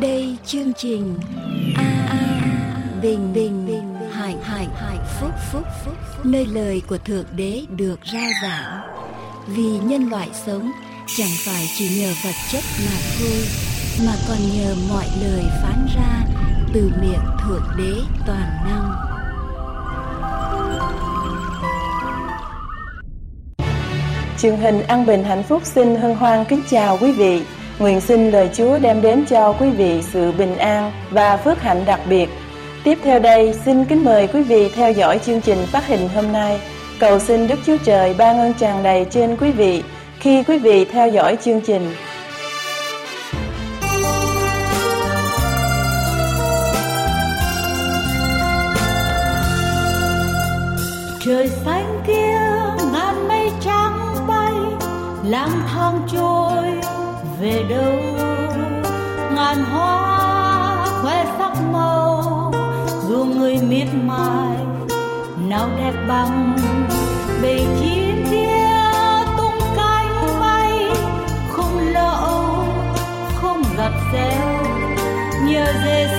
đây chương trình a a bình bình bình hải hải hải phúc phúc phúc nơi lời của thượng đế được rao giảng. Vì nhân loại sống, chẳng phải chỉ nhờ vật chất mà thôi, mà còn nhờ mọi lời phán ra từ miệng thượng đế toàn năng. Truyền hình An Bình Hạnh Phúc xin hân hoan kính chào quý vị. Nguyện xin lời Chúa đem đến cho quý vị sự bình an và phước hạnh đặc biệt. Tiếp theo đây, xin kính mời quý vị theo dõi chương trình phát hình hôm nay. Cầu xin Đức Chúa Trời ban ơn tràn đầy trên quý vị khi quý vị theo dõi chương trình. trời xanh kia ngàn mây trắng bay lang thang trôi về đâu ngàn hoa khoe sắc màu, dù người miệt mài, nào đẹp bằng bầy chim kia tung cánh bay không lỡ không gặt reo nhờ về.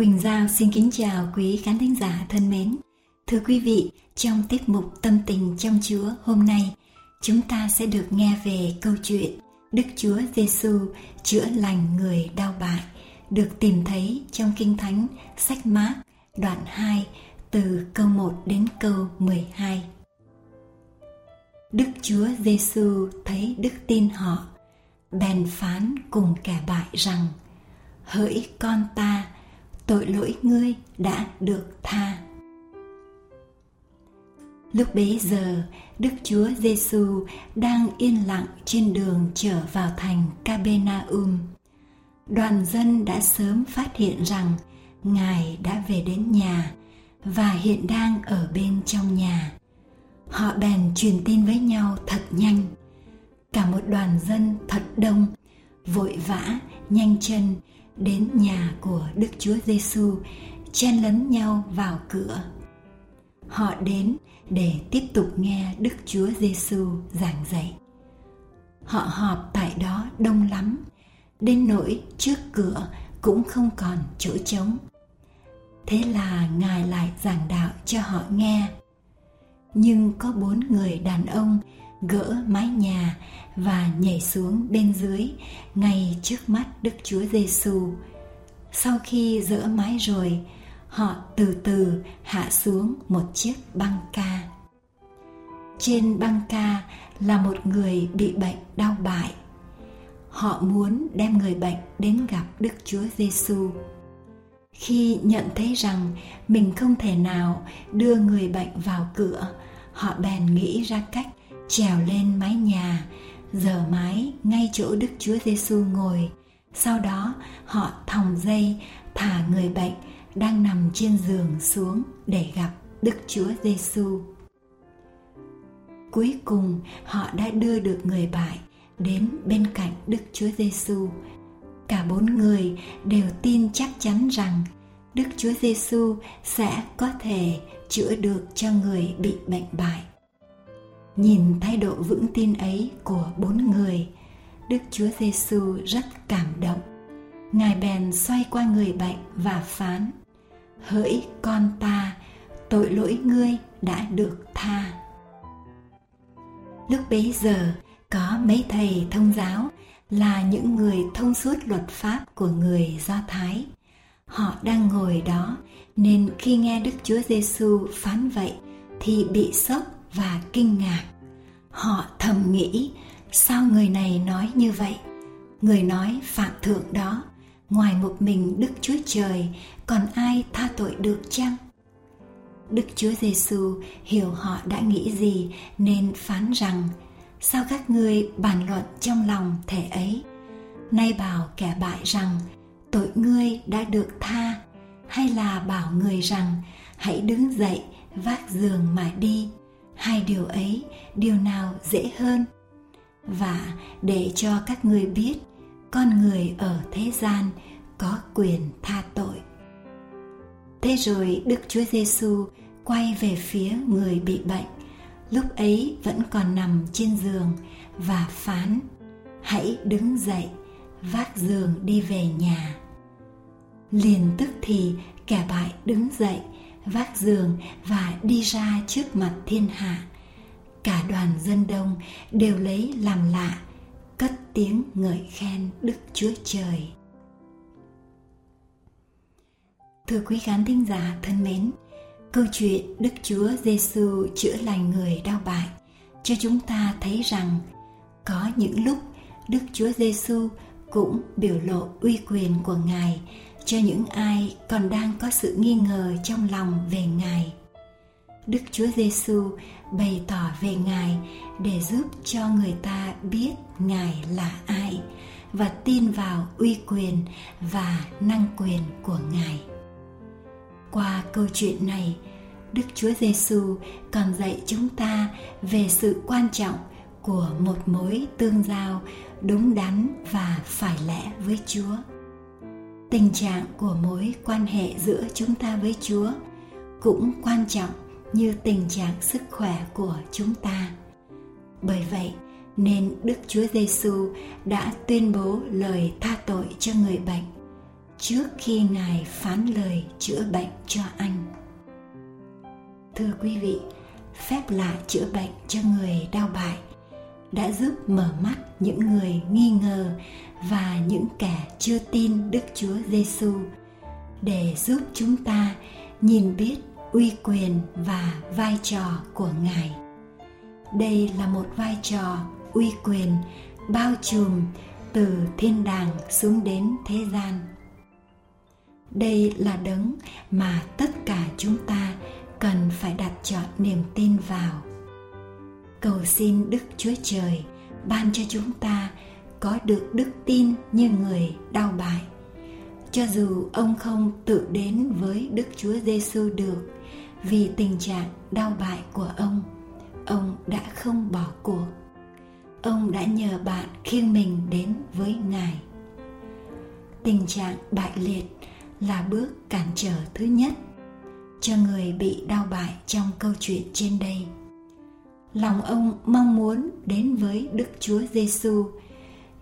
Quỳnh Giao xin kính chào quý khán thính giả thân mến. Thưa quý vị, trong tiết mục Tâm tình trong Chúa hôm nay, chúng ta sẽ được nghe về câu chuyện Đức Chúa Giêsu chữa lành người đau bại, được tìm thấy trong Kinh Thánh sách Mác đoạn 2 từ câu 1 đến câu 12. Đức Chúa Giêsu thấy đức tin họ, bèn phán cùng kẻ bại rằng: Hỡi con ta, tội lỗi ngươi đã được tha. Lúc bấy giờ, Đức Chúa Giêsu đang yên lặng trên đường trở vào thành Capernaum. Đoàn dân đã sớm phát hiện rằng Ngài đã về đến nhà và hiện đang ở bên trong nhà. Họ bèn truyền tin với nhau thật nhanh. Cả một đoàn dân thật đông, vội vã, nhanh chân đến nhà của Đức Chúa Giêsu chen lấn nhau vào cửa. Họ đến để tiếp tục nghe Đức Chúa Giêsu giảng dạy. Họ họp tại đó đông lắm, đến nỗi trước cửa cũng không còn chỗ trống. Thế là Ngài lại giảng đạo cho họ nghe. Nhưng có bốn người đàn ông gỡ mái nhà và nhảy xuống bên dưới ngay trước mắt Đức Chúa Giêsu. Sau khi dỡ mái rồi, họ từ từ hạ xuống một chiếc băng ca. Trên băng ca là một người bị bệnh đau bại. Họ muốn đem người bệnh đến gặp Đức Chúa Giêsu. Khi nhận thấy rằng mình không thể nào đưa người bệnh vào cửa, họ bèn nghĩ ra cách trèo lên mái nhà, giờ mái ngay chỗ Đức Chúa Giêsu ngồi. Sau đó họ thòng dây thả người bệnh đang nằm trên giường xuống để gặp Đức Chúa Giêsu. Cuối cùng họ đã đưa được người bại đến bên cạnh Đức Chúa Giêsu. Cả bốn người đều tin chắc chắn rằng Đức Chúa Giêsu sẽ có thể chữa được cho người bị bệnh bại. Nhìn thái độ vững tin ấy của bốn người, Đức Chúa Giêsu rất cảm động. Ngài bèn xoay qua người bệnh và phán: Hỡi con ta, tội lỗi ngươi đã được tha. Lúc bấy giờ, có mấy thầy thông giáo là những người thông suốt luật pháp của người Do Thái. Họ đang ngồi đó nên khi nghe Đức Chúa Giêsu phán vậy thì bị sốc và kinh ngạc. Họ thầm nghĩ, sao người này nói như vậy? Người nói phạm thượng đó, ngoài một mình Đức Chúa Trời, còn ai tha tội được chăng? Đức Chúa Giêsu hiểu họ đã nghĩ gì nên phán rằng: Sao các ngươi bàn luận trong lòng thể ấy? Nay bảo kẻ bại rằng tội ngươi đã được tha, hay là bảo người rằng hãy đứng dậy vác giường mà đi? Hai điều ấy, điều nào dễ hơn? Và để cho các ngươi biết, con người ở thế gian có quyền tha tội. Thế rồi đức chúa giêsu quay về phía người bị bệnh. Lúc ấy vẫn còn nằm trên giường và phán, hãy đứng dậy, vác giường đi về nhà. Liền tức thì kẻ bại đứng dậy vác giường và đi ra trước mặt thiên hạ. Cả đoàn dân đông đều lấy làm lạ, cất tiếng ngợi khen đức chúa trời. Thưa quý khán thính giả thân mến, câu chuyện đức chúa giêsu chữa lành người đau bại cho chúng ta thấy rằng có những lúc Đức Chúa Giêsu cũng biểu lộ uy quyền của Ngài cho những ai còn đang có sự nghi ngờ trong lòng về Ngài. Đức Chúa Giêsu bày tỏ về Ngài để giúp cho người ta biết Ngài là ai và tin vào uy quyền và năng quyền của Ngài. Qua câu chuyện này, Đức Chúa Giêsu còn dạy chúng ta về sự quan trọng của một mối tương giao đúng đắn và phải lẽ với Chúa. Tình trạng của mối quan hệ giữa chúng ta với Chúa cũng quan trọng như tình trạng sức khỏe của chúng ta. Bởi vậy, nên Đức Chúa Giêsu đã tuyên bố lời tha tội cho người bệnh trước khi Ngài phán lời chữa bệnh cho anh. Thưa quý vị, phép lạ chữa bệnh cho người đau bại đã giúp mở mắt những người nghi ngờ và những kẻ chưa tin Đức Chúa Giêsu để giúp chúng ta nhìn biết uy quyền và vai trò của Ngài. Đây là một vai trò uy quyền bao trùm từ thiên đàng xuống đến thế gian. Đây là đấng mà tất cả chúng ta cần phải đặt chọn niềm tin vào cầu xin đức chúa trời ban cho chúng ta có được đức tin như người đau bại. Cho dù ông không tự đến với đức chúa giêsu được vì tình trạng đau bại của ông ông đã không bỏ cuộc. Ông đã nhờ bạn khiêng mình đến với ngài. Tình trạng bại liệt là bước cản trở thứ nhất cho người bị đau bại trong câu chuyện trên đây. Lòng ông mong muốn đến với Đức Chúa Giêsu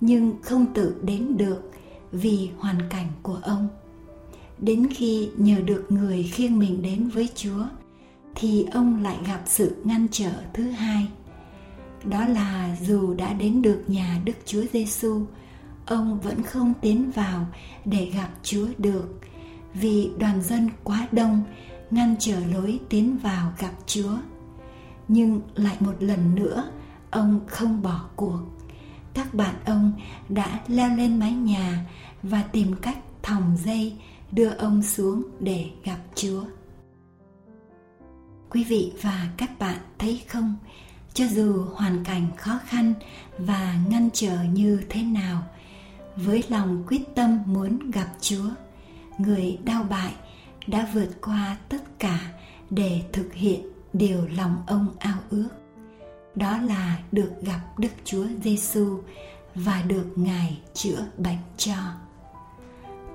nhưng không tự đến được vì hoàn cảnh của ông. Đến khi nhờ được người khiêng mình đến với Chúa thì ông lại gặp sự ngăn trở thứ hai. Đó là dù đã đến được nhà Đức Chúa Giêsu, ông vẫn không tiến vào để gặp Chúa được vì đoàn dân quá đông ngăn trở lối tiến vào gặp Chúa. Nhưng lại một lần nữa, ông không bỏ cuộc. Các bạn ông đã leo lên mái nhà và tìm cách thòng dây đưa ông xuống để gặp Chúa. Quý vị và các bạn thấy không, cho dù hoàn cảnh khó khăn và ngăn trở như thế nào, với lòng quyết tâm muốn gặp Chúa, người đau bại đã vượt qua tất cả để thực hiện điều lòng ông ao ước. Đó là được gặp Đức Chúa Giêsu và được Ngài chữa bệnh cho.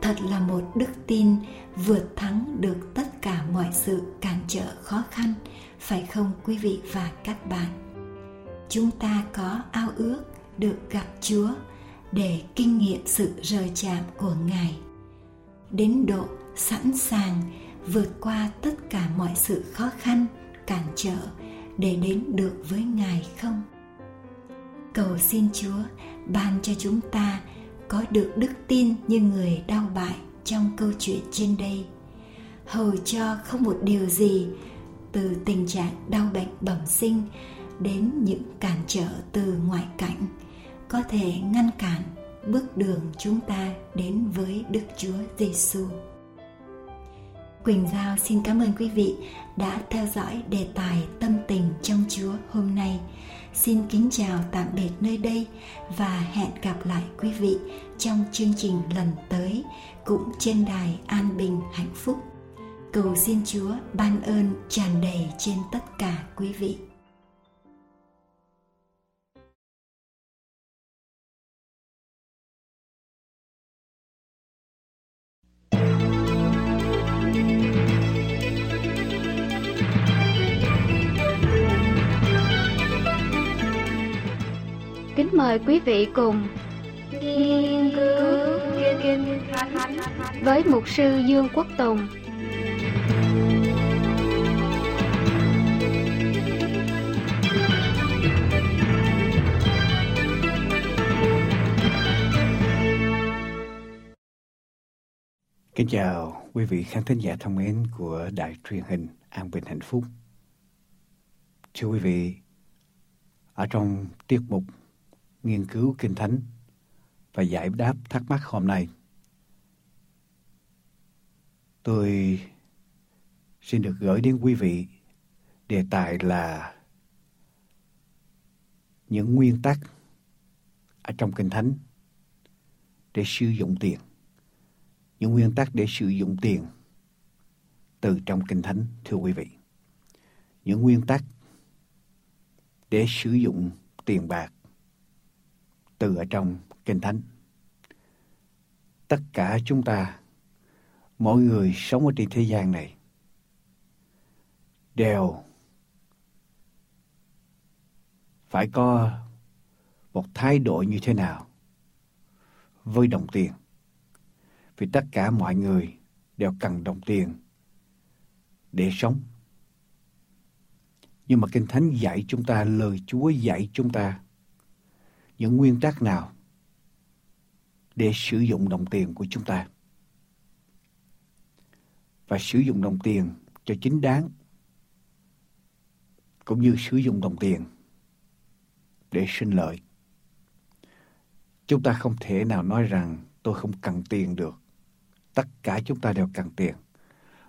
Thật là một đức tin vượt thắng được tất cả mọi sự cản trở khó khăn, phải không quý vị và các bạn? Chúng ta có ao ước được gặp Chúa để kinh nghiệm sự rời chạm của Ngài. Đến độ sẵn sàng vượt qua tất cả mọi sự khó khăn cản trở để đến được với ngài không cầu xin chúa ban cho chúng ta có được đức tin như người đau bại trong câu chuyện trên đây hầu cho không một điều gì từ tình trạng đau bệnh bẩm sinh đến những cản trở từ ngoại cảnh có thể ngăn cản bước đường chúng ta đến với Đức Chúa Giêsu. Quỳnh Giao xin cảm ơn quý vị đã theo dõi đề tài tâm tình trong Chúa hôm nay. Xin kính chào tạm biệt nơi đây và hẹn gặp lại quý vị trong chương trình lần tới cũng trên đài An Bình Hạnh Phúc. Cầu xin Chúa ban ơn tràn đầy trên tất cả quý vị. Mời quý vị cùng nghiên cứu kinh thánh với mục sư Dương Quốc Tùng. Kính chào quý vị khán thính giả thân mến của Đài truyền hình An Bình Hạnh Phúc. Thưa quý vị, ở trong tiết mục nghiên cứu Kinh Thánh và giải đáp thắc mắc hôm nay. Tôi xin được gửi đến quý vị đề tài là những nguyên tắc ở trong Kinh Thánh để sử dụng tiền. Những nguyên tắc để sử dụng tiền từ trong Kinh Thánh, thưa quý vị. Những nguyên tắc để sử dụng tiền bạc từ ở trong Kinh Thánh. Tất cả chúng ta, mỗi người sống ở trên thế gian này, đều phải có một thái độ như thế nào với đồng tiền. Vì tất cả mọi người đều cần đồng tiền để sống. Nhưng mà Kinh Thánh dạy chúng ta, lời Chúa dạy chúng ta những nguyên tắc nào để sử dụng đồng tiền của chúng ta. Và sử dụng đồng tiền cho chính đáng cũng như sử dụng đồng tiền để sinh lợi. Chúng ta không thể nào nói rằng tôi không cần tiền được. Tất cả chúng ta đều cần tiền.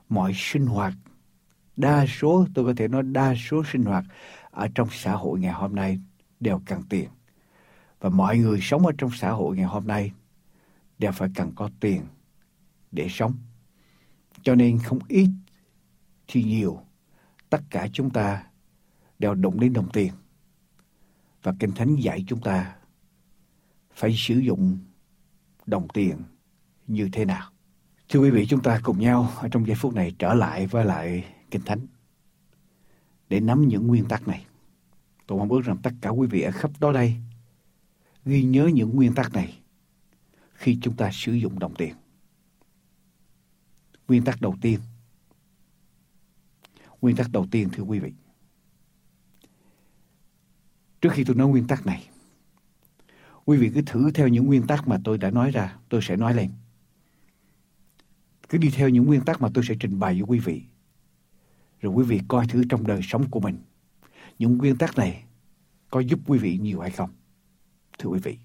Mọi sinh hoạt, đa số, tôi có thể nói đa số sinh hoạt ở trong xã hội ngày hôm nay đều cần tiền. Và mọi người sống ở trong xã hội ngày hôm nay đều phải cần có tiền để sống. Cho nên không ít thì nhiều, tất cả chúng ta đều đụng đến đồng tiền. Và Kinh Thánh dạy chúng ta phải sử dụng đồng tiền như thế nào. Thưa quý vị, chúng ta cùng nhau ở trong giây phút này trở lại với lại Kinh Thánh để nắm những nguyên tắc này. Tôi mong ước rằng tất cả quý vị ở khắp đó đây ghi nhớ những nguyên tắc này khi chúng ta sử dụng đồng tiền. Nguyên tắc đầu tiên. Nguyên tắc đầu tiên thưa quý vị. Trước khi tôi nói nguyên tắc này, quý vị cứ thử theo những nguyên tắc mà tôi đã nói ra, tôi sẽ nói lên. Cứ đi theo những nguyên tắc mà tôi sẽ trình bày với quý vị. Rồi quý vị coi thử trong đời sống của mình, những nguyên tắc này có giúp quý vị nhiều hay không? Thưa quý vị,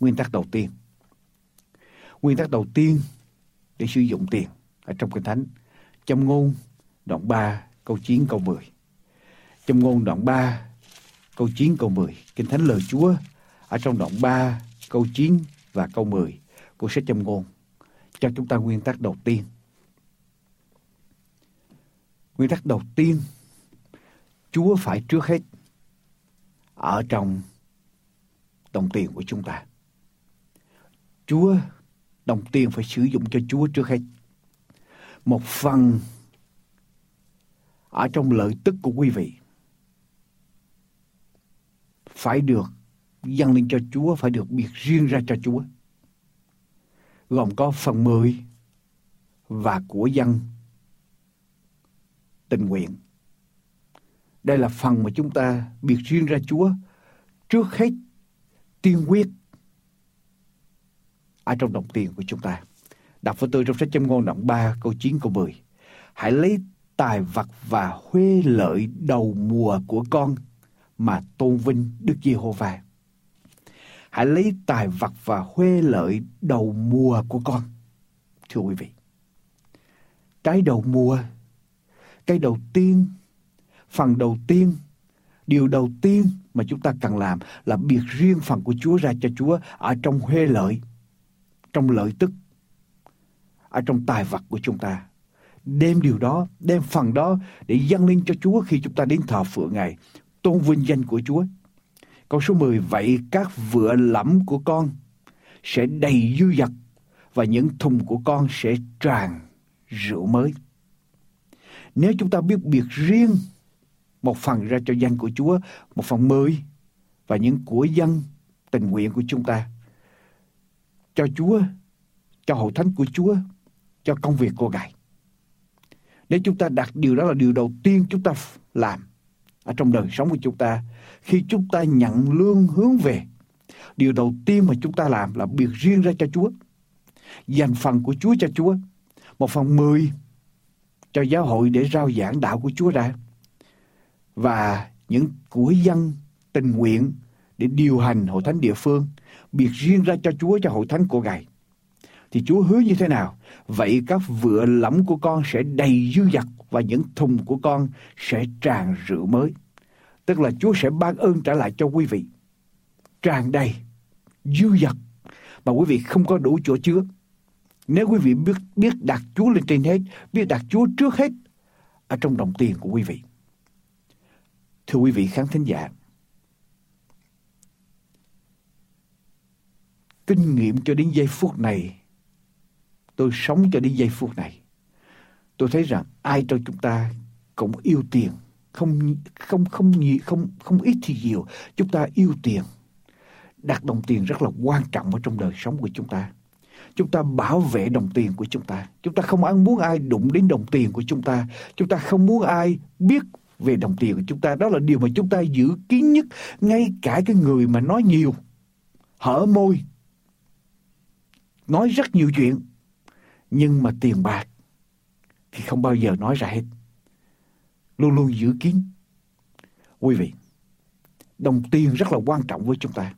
nguyên tắc đầu tiên. Nguyên tắc đầu tiên để sử dụng tiền ở trong Kinh Thánh. Trong ngôn đoạn 3 câu 9 câu 10. Trong ngôn đoạn 3 câu 9 câu 10. Kinh Thánh lời Chúa ở trong đoạn 3 câu 9 và câu 10 của sách châm ngôn cho chúng ta nguyên tắc đầu tiên. Nguyên tắc đầu tiên Chúa phải trước hết ở trong đồng tiền của chúng ta. Chúa, đồng tiền phải sử dụng cho Chúa trước hết. Một phần ở trong lợi tức của quý vị phải được dâng lên cho Chúa, phải được biệt riêng ra cho Chúa. Gồm có phần mười và của dân tình nguyện. Đây là phần mà chúng ta biệt riêng ra Chúa trước hết tiên quyết ở trong đồng tiền của chúng ta. Đọc với tôi trong sách châm ngôn đoạn 3 câu 9 câu 10. Hãy lấy tài vật và huê lợi đầu mùa của con mà tôn vinh Đức Giê-hô-va. Hãy lấy tài vật và huê lợi đầu mùa của con. Thưa quý vị, cái đầu mùa, cái đầu tiên, phần đầu tiên, điều đầu tiên mà chúng ta cần làm là biệt riêng phần của Chúa ra cho Chúa ở trong huê lợi, trong lợi tức, ở trong tài vật của chúng ta. Đem điều đó, đem phần đó để dâng lên cho Chúa khi chúng ta đến thờ phượng Ngài, tôn vinh danh của Chúa. Câu số 10, vậy các vựa lẫm của con sẽ đầy dư dật và những thùng của con sẽ tràn rượu mới. Nếu chúng ta biết biệt riêng một phần ra cho dân của Chúa, một phần mười và những của dân tình nguyện của chúng ta. Cho Chúa, cho hội thánh của Chúa, cho công việc của Ngài. Nếu chúng ta đặt điều đó là điều đầu tiên chúng ta làm ở trong đời sống của chúng ta, khi chúng ta nhận lương hướng về, điều đầu tiên mà chúng ta làm là biệt riêng ra cho Chúa, dành phần của Chúa cho Chúa, một phần mười cho giáo hội để rao giảng đạo của Chúa ra và những của dân tình nguyện để điều hành hội thánh địa phương, biệt riêng ra cho Chúa cho hội thánh của Ngài. Thì Chúa hứa như thế nào? Vậy các vựa lẫm của con sẽ đầy dư dật và những thùng của con sẽ tràn rượu mới. Tức là Chúa sẽ ban ơn trả lại cho quý vị. Tràn đầy, dư dật mà quý vị không có đủ chỗ chứa. Nếu quý vị biết, biết đặt Chúa lên trên hết, biết đặt Chúa trước hết ở trong đồng tiền của quý vị. Thưa quý vị khán thính giả, kinh nghiệm cho đến giây phút này, tôi sống cho đến giây phút này, tôi thấy rằng ai trong chúng ta cũng yêu tiền, không không không nhiều không không ít thì nhiều, chúng ta yêu tiền. Đặt đồng tiền rất là quan trọng ở trong đời sống của chúng ta. Chúng ta bảo vệ đồng tiền của chúng ta. Chúng ta không ăn muốn ai đụng đến đồng tiền của chúng ta. Chúng ta không muốn ai biết về đồng tiền của chúng ta. Đó là điều mà chúng ta giữ kín nhất. Ngay cả cái người mà nói nhiều, hở môi, nói rất nhiều chuyện. Nhưng mà tiền bạc thì không bao giờ nói ra hết. Luôn luôn giữ kín. Quý vị, đồng tiền rất là quan trọng với chúng ta.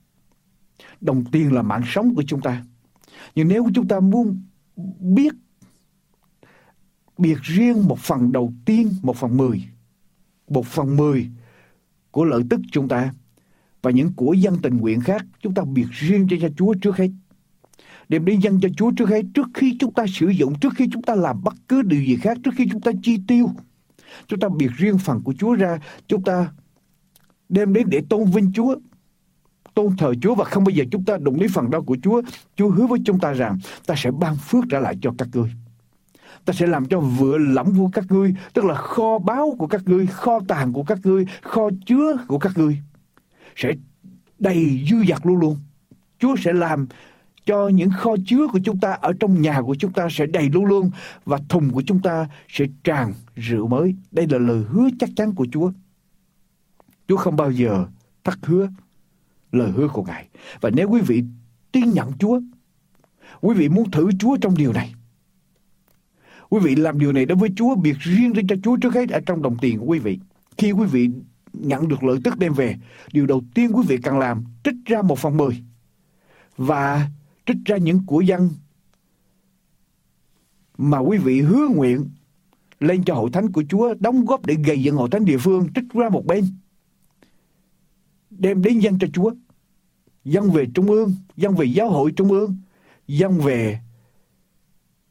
Đồng tiền là mạng sống của chúng ta. Nhưng nếu chúng ta muốn biết biệt riêng một phần đầu tiên, một phần mười, một phần mười của lợi tức chúng ta và những của dân tình nguyện khác, chúng ta biệt riêng cho, cho Chúa trước hết. Đem đến dân cho Chúa trước hết, trước khi chúng ta sử dụng, trước khi chúng ta làm bất cứ điều gì khác, trước khi chúng ta chi tiêu. Chúng ta biệt riêng phần của Chúa ra, chúng ta đem đến để tôn vinh Chúa, tôn thờ Chúa và không bao giờ chúng ta đụng đến phần đó của Chúa. Chúa hứa với chúng ta rằng ta sẽ ban phước trả lại cho các ngươi. Ta sẽ làm cho vựa lẫm của các ngươi, tức là kho báu của các ngươi, kho tàng của các ngươi, kho chứa của các ngươi sẽ đầy dư dật luôn luôn. Chúa sẽ làm cho những kho chứa của chúng ta ở trong nhà của chúng ta sẽ đầy luôn luôn và thùng của chúng ta sẽ tràn rượu mới. Đây là lời hứa chắc chắn của Chúa. Chúa không bao giờ thất hứa lời hứa của Ngài. Và nếu quý vị tin nhận Chúa, quý vị muốn thử Chúa trong điều này, quý vị làm điều này đối với Chúa, biệt riêng để cho Chúa trước hết ở trong đồng tiền của quý vị. Khi quý vị nhận được lợi tức đem về, điều đầu tiên quý vị cần làm, trích ra một phần mười và trích ra những của dân mà quý vị hứa nguyện lên cho hội thánh của Chúa đóng góp để gây dựng hội thánh địa phương trích ra một bên đem đến dân cho Chúa dân về trung ương, dân về giáo hội trung ương, dân về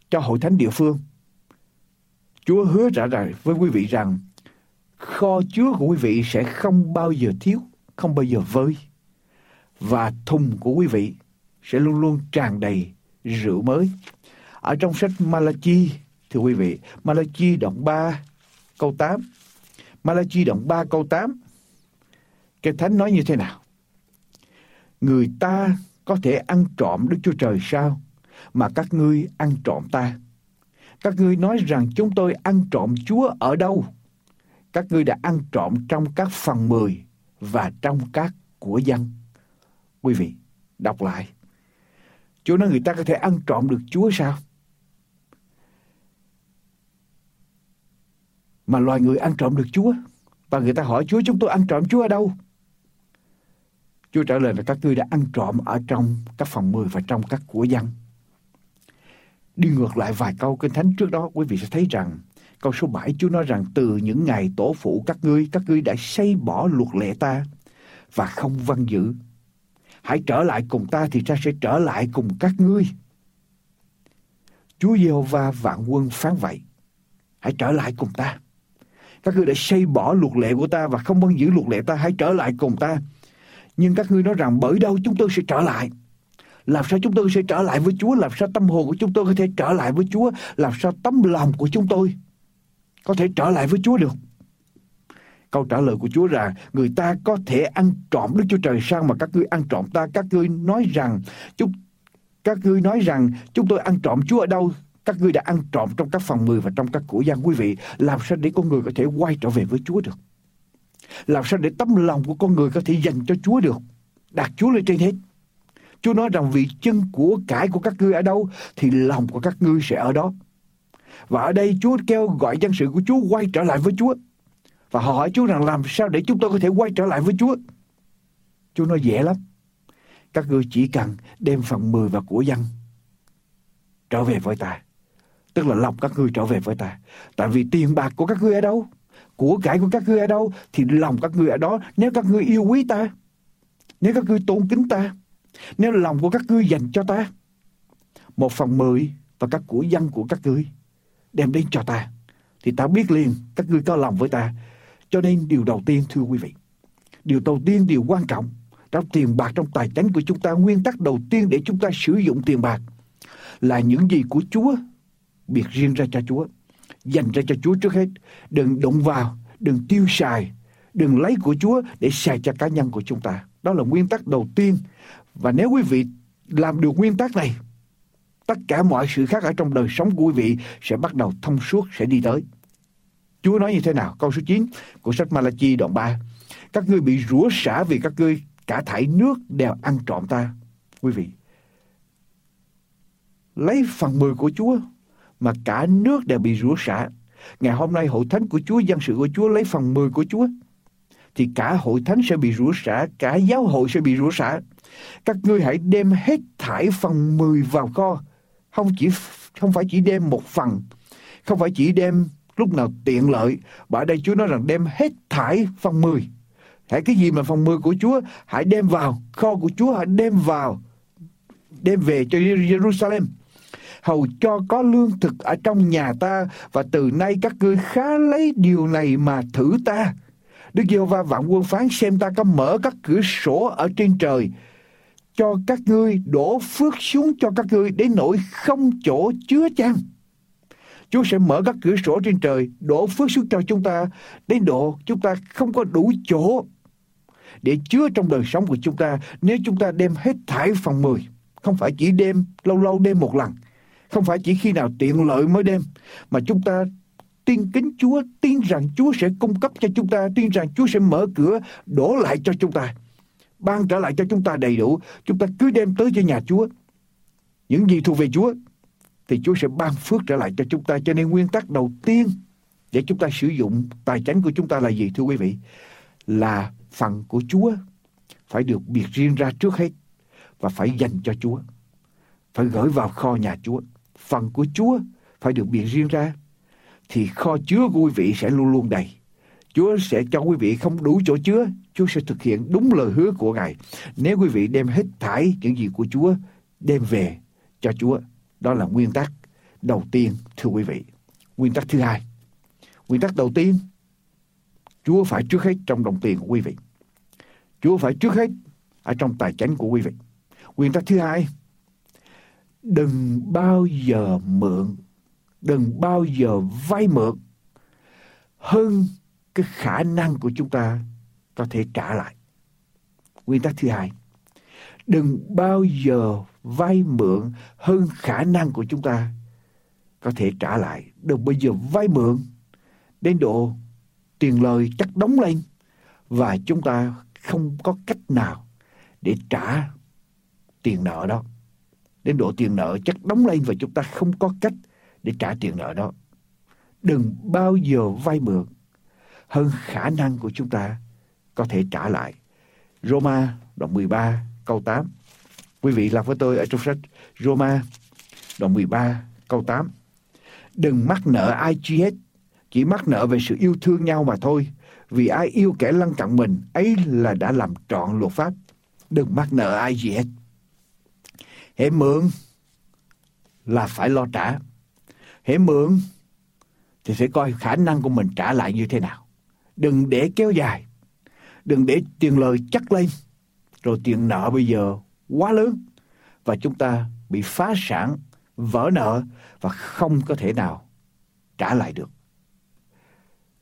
cho hội thánh địa phương. Chúa hứa trả lời với quý vị rằng kho chứa của quý vị sẽ không bao giờ thiếu, không bao giờ vơi. Và thùng của quý vị sẽ luôn luôn tràn đầy rượu mới. Ở trong sách Malachi, thưa quý vị, Malachi đoạn 3 câu 8. Malachi đoạn 3 câu 8. Cái thánh nói như thế nào? người ta có thể ăn trộm Đức Chúa Trời sao? Mà các ngươi ăn trộm ta. Các ngươi nói rằng chúng tôi ăn trộm Chúa ở đâu? Các ngươi đã ăn trộm trong các phần mười và trong các của dân. Quý vị, đọc lại. Chúa nói người ta có thể ăn trộm được Chúa sao? Mà loài người ăn trộm được Chúa. Và người ta hỏi Chúa chúng tôi ăn trộm Chúa ở đâu? Chúa trả lời là các ngươi đã ăn trộm ở trong các phòng mười và trong các của dân. Đi ngược lại vài câu kinh thánh trước đó, quý vị sẽ thấy rằng câu số 7 Chúa nói rằng từ những ngày tổ phụ các ngươi, các ngươi đã xây bỏ luật lệ ta và không văn giữ. Hãy trở lại cùng ta thì ta sẽ trở lại cùng các ngươi. Chúa Giê-hô-va vạn quân phán vậy. Hãy trở lại cùng ta. Các ngươi đã xây bỏ luật lệ của ta và không văn giữ luật lệ ta. Hãy trở lại cùng ta nhưng các ngươi nói rằng bởi đâu chúng tôi sẽ trở lại? Làm sao chúng tôi sẽ trở lại với Chúa? Làm sao tâm hồn của chúng tôi có thể trở lại với Chúa? Làm sao tấm lòng của chúng tôi có thể trở lại với Chúa được? Câu trả lời của Chúa là người ta có thể ăn trộm Đức Chúa Trời sao mà các ngươi ăn trộm ta? Các ngươi nói rằng, chúng, các ngươi nói rằng chúng tôi ăn trộm Chúa ở đâu? Các ngươi đã ăn trộm trong các phòng mười và trong các của gian quý vị. Làm sao để con người có thể quay trở về với Chúa được? Làm sao để tấm lòng của con người có thể dành cho Chúa được? Đặt Chúa lên trên hết. Chúa nói rằng vì chân của cải của các ngươi ở đâu, thì lòng của các ngươi sẽ ở đó. Và ở đây Chúa kêu gọi dân sự của Chúa quay trở lại với Chúa. Và họ hỏi Chúa rằng làm sao để chúng tôi có thể quay trở lại với Chúa. Chúa nói dễ lắm. Các ngươi chỉ cần đem phần mười và của dân trở về với ta. Tức là lòng các ngươi trở về với ta. Tại vì tiền bạc của các ngươi ở đâu? Của cải của các ngươi ở đâu? Thì lòng các ngươi ở đó. Nếu các ngươi yêu quý ta. Nếu các ngươi tôn kính ta. Nếu lòng của các ngươi dành cho ta. Một phần mười và các của dân của các ngươi đem đến cho ta. Thì ta biết liền các ngươi có lòng với ta. Cho nên điều đầu tiên thưa quý vị. Điều đầu tiên, điều quan trọng trong tiền bạc trong tài chính của chúng ta nguyên tắc đầu tiên để chúng ta sử dụng tiền bạc là những gì của Chúa biệt riêng ra cho Chúa dành ra cho Chúa trước hết đừng đụng vào đừng tiêu xài đừng lấy của Chúa để xài cho cá nhân của chúng ta đó là nguyên tắc đầu tiên và nếu quý vị làm được nguyên tắc này tất cả mọi sự khác ở trong đời sống của quý vị sẽ bắt đầu thông suốt sẽ đi tới Chúa nói như thế nào câu số 9 của sách Malachi đoạn 3 các ngươi bị rủa xả vì các ngươi cả thảy nước đều ăn trộm ta quý vị lấy phần mười của Chúa mà cả nước đều bị rủa xả. Ngày hôm nay hội thánh của Chúa, dân sự của Chúa lấy phần mười của Chúa thì cả hội thánh sẽ bị rủa xả, cả giáo hội sẽ bị rủa xả. Các ngươi hãy đem hết thải phần mười vào kho, không chỉ không phải chỉ đem một phần, không phải chỉ đem lúc nào tiện lợi, mà ở đây Chúa nói rằng đem hết thải phần mười. Hãy cái gì mà phần mười của Chúa hãy đem vào, kho của Chúa hãy đem vào, đem về cho Jerusalem hầu cho có lương thực ở trong nhà ta và từ nay các ngươi khá lấy điều này mà thử ta. Đức Giê-hô-va vạn quân phán xem ta có mở các cửa sổ ở trên trời cho các ngươi đổ phước xuống cho các ngươi đến nỗi không chỗ chứa chan. Chúa sẽ mở các cửa sổ trên trời đổ phước xuống cho chúng ta đến độ chúng ta không có đủ chỗ để chứa trong đời sống của chúng ta nếu chúng ta đem hết thải phần mười không phải chỉ đem lâu lâu đem một lần không phải chỉ khi nào tiện lợi mới đem, mà chúng ta tin kính Chúa, tin rằng Chúa sẽ cung cấp cho chúng ta, tin rằng Chúa sẽ mở cửa, đổ lại cho chúng ta. Ban trở lại cho chúng ta đầy đủ, chúng ta cứ đem tới cho nhà Chúa. Những gì thuộc về Chúa, thì Chúa sẽ ban phước trở lại cho chúng ta. Cho nên nguyên tắc đầu tiên để chúng ta sử dụng tài chánh của chúng ta là gì thưa quý vị? Là phần của Chúa phải được biệt riêng ra trước hết và phải dành cho Chúa. Phải gửi vào kho nhà Chúa phần của Chúa phải được biệt riêng ra, thì kho chứa của quý vị sẽ luôn luôn đầy. Chúa sẽ cho quý vị không đủ chỗ chứa, Chúa sẽ thực hiện đúng lời hứa của Ngài. Nếu quý vị đem hết thải những gì của Chúa đem về cho Chúa, đó là nguyên tắc đầu tiên thưa quý vị. Nguyên tắc thứ hai, nguyên tắc đầu tiên, Chúa phải trước hết trong đồng tiền của quý vị. Chúa phải trước hết ở trong tài chính của quý vị. Nguyên tắc thứ hai, đừng bao giờ mượn đừng bao giờ vay mượn hơn cái khả năng của chúng ta có thể trả lại. Nguyên tắc thứ hai, đừng bao giờ vay mượn hơn khả năng của chúng ta có thể trả lại. Đừng bao giờ vay mượn đến độ tiền lời chắc đóng lên và chúng ta không có cách nào để trả tiền nợ đó. Đến độ tiền nợ chắc đóng lên và chúng ta không có cách để trả tiền nợ đó. Đừng bao giờ vay mượn hơn khả năng của chúng ta có thể trả lại. Roma đoạn 13 câu 8. Quý vị làm với tôi ở trong sách Roma đoạn 13 câu 8. Đừng mắc nợ ai chi hết, chỉ mắc nợ về sự yêu thương nhau mà thôi. Vì ai yêu kẻ lăn cặn mình, ấy là đã làm trọn luật pháp. Đừng mắc nợ ai gì hết. Hễ mượn là phải lo trả. Hễ mượn thì phải coi khả năng của mình trả lại như thế nào. Đừng để kéo dài. Đừng để tiền lời chắc lên. Rồi tiền nợ bây giờ quá lớn. Và chúng ta bị phá sản, vỡ nợ và không có thể nào trả lại được.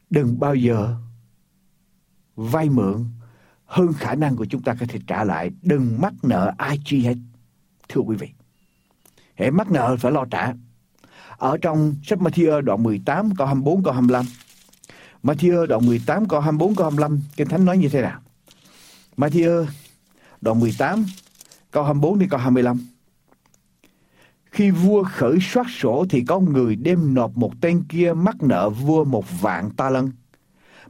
Đừng bao giờ vay mượn hơn khả năng của chúng ta có thể trả lại. Đừng mắc nợ ai chi hết thưa quý vị. Hãy mắc nợ phải lo trả. Ở trong sách Matthew đoạn 18 câu 24 câu 25. Matthew đoạn 18 câu 24 câu 25 Kinh Thánh nói như thế nào? Matthew đoạn 18 câu 24 đến câu 25. Khi vua khởi soát sổ thì có người đem nộp một tên kia mắc nợ vua một vạn ta lân.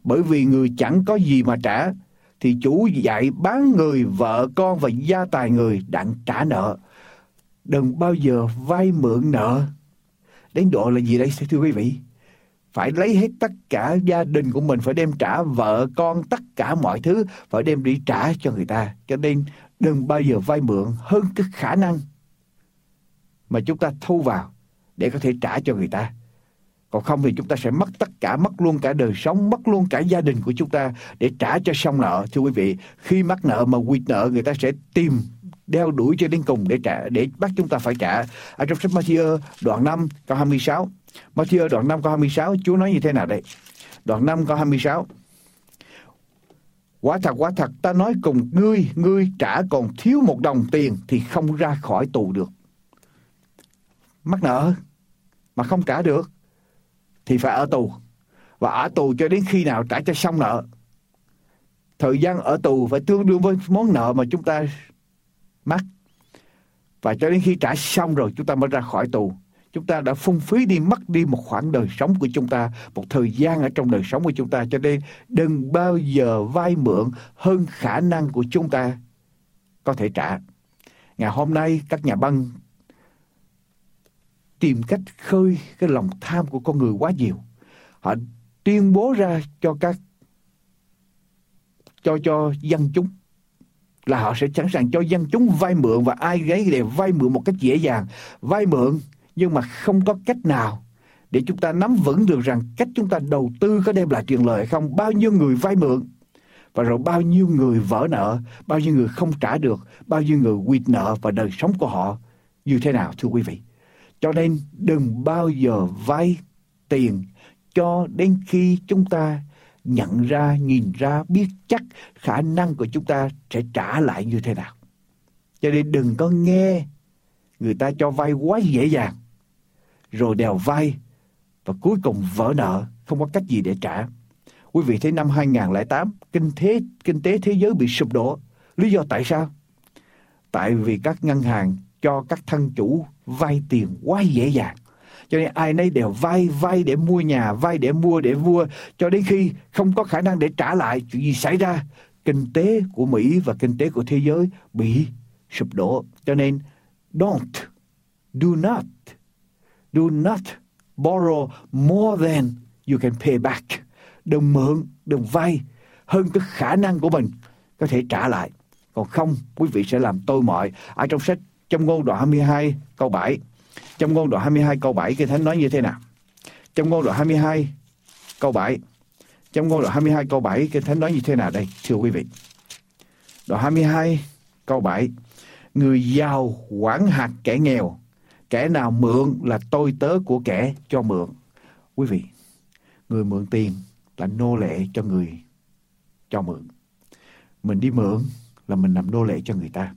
Bởi vì người chẳng có gì mà trả thì chủ dạy bán người, vợ con và gia tài người đặng trả nợ. Đừng bao giờ vay mượn nợ. Đến độ là gì đây thưa quý vị? Phải lấy hết tất cả gia đình của mình, phải đem trả vợ, con, tất cả mọi thứ, phải đem đi trả cho người ta. Cho nên đừng bao giờ vay mượn hơn cái khả năng mà chúng ta thu vào để có thể trả cho người ta. Còn không thì chúng ta sẽ mất tất cả, mất luôn cả đời sống, mất luôn cả gia đình của chúng ta để trả cho xong nợ. Thưa quý vị, khi mắc nợ mà quy nợ người ta sẽ tìm đeo đuổi cho đến cùng để trả để bắt chúng ta phải trả. Ở trong sách Matthew đoạn 5 câu 26. Matthew đoạn 5 câu 26 Chúa nói như thế nào đây? Đoạn 5 câu 26. Quả thật quả thật ta nói cùng ngươi, ngươi trả còn thiếu một đồng tiền thì không ra khỏi tù được. Mắc nợ mà không trả được thì phải ở tù. Và ở tù cho đến khi nào trả cho xong nợ. Thời gian ở tù phải tương đương với món nợ mà chúng ta mắc. Và cho đến khi trả xong rồi chúng ta mới ra khỏi tù. Chúng ta đã phung phí đi, mất đi một khoảng đời sống của chúng ta, một thời gian ở trong đời sống của chúng ta. Cho nên đừng bao giờ vay mượn hơn khả năng của chúng ta có thể trả. Ngày hôm nay các nhà băng tìm cách khơi cái lòng tham của con người quá nhiều. Họ tuyên bố ra cho các cho cho dân chúng là họ sẽ sẵn sàng cho dân chúng vay mượn và ai gáy để vay mượn một cách dễ dàng, vay mượn nhưng mà không có cách nào để chúng ta nắm vững được rằng cách chúng ta đầu tư có đem lại tiền lợi không, bao nhiêu người vay mượn và rồi bao nhiêu người vỡ nợ, bao nhiêu người không trả được, bao nhiêu người quyệt nợ và đời sống của họ như thế nào thưa quý vị. Cho nên đừng bao giờ vay tiền cho đến khi chúng ta nhận ra, nhìn ra, biết chắc khả năng của chúng ta sẽ trả lại như thế nào. Cho nên đừng có nghe người ta cho vay quá dễ dàng, rồi đèo vay và cuối cùng vỡ nợ, không có cách gì để trả. Quý vị thấy năm 2008, kinh tế, kinh tế thế giới bị sụp đổ. Lý do tại sao? Tại vì các ngân hàng cho các thân chủ vay tiền quá dễ dàng. Cho nên ai nấy đều vay, vay để mua nhà, vay để mua, để mua. Cho đến khi không có khả năng để trả lại, chuyện gì xảy ra? Kinh tế của Mỹ và kinh tế của thế giới bị sụp đổ. Cho nên, don't, do not, do not borrow more than you can pay back. Đừng mượn, đừng vay hơn cái khả năng của mình có thể trả lại. Còn không, quý vị sẽ làm tôi mọi. Ở trong sách trong ngôn đoạn 22 câu 7. Trong ngôn đoạn 22 câu 7 Kinh Thánh nói như thế nào? Trong ngôn đoạn 22 câu 7. Trong ngôn đoạn 22 câu 7 Kinh Thánh nói như thế nào đây? Thưa quý vị. Đoạn 22 câu 7. Người giàu quản hạt kẻ nghèo. Kẻ nào mượn là tôi tớ của kẻ cho mượn. Quý vị, người mượn tiền là nô lệ cho người cho mượn. Mình đi mượn là mình làm nô lệ cho người ta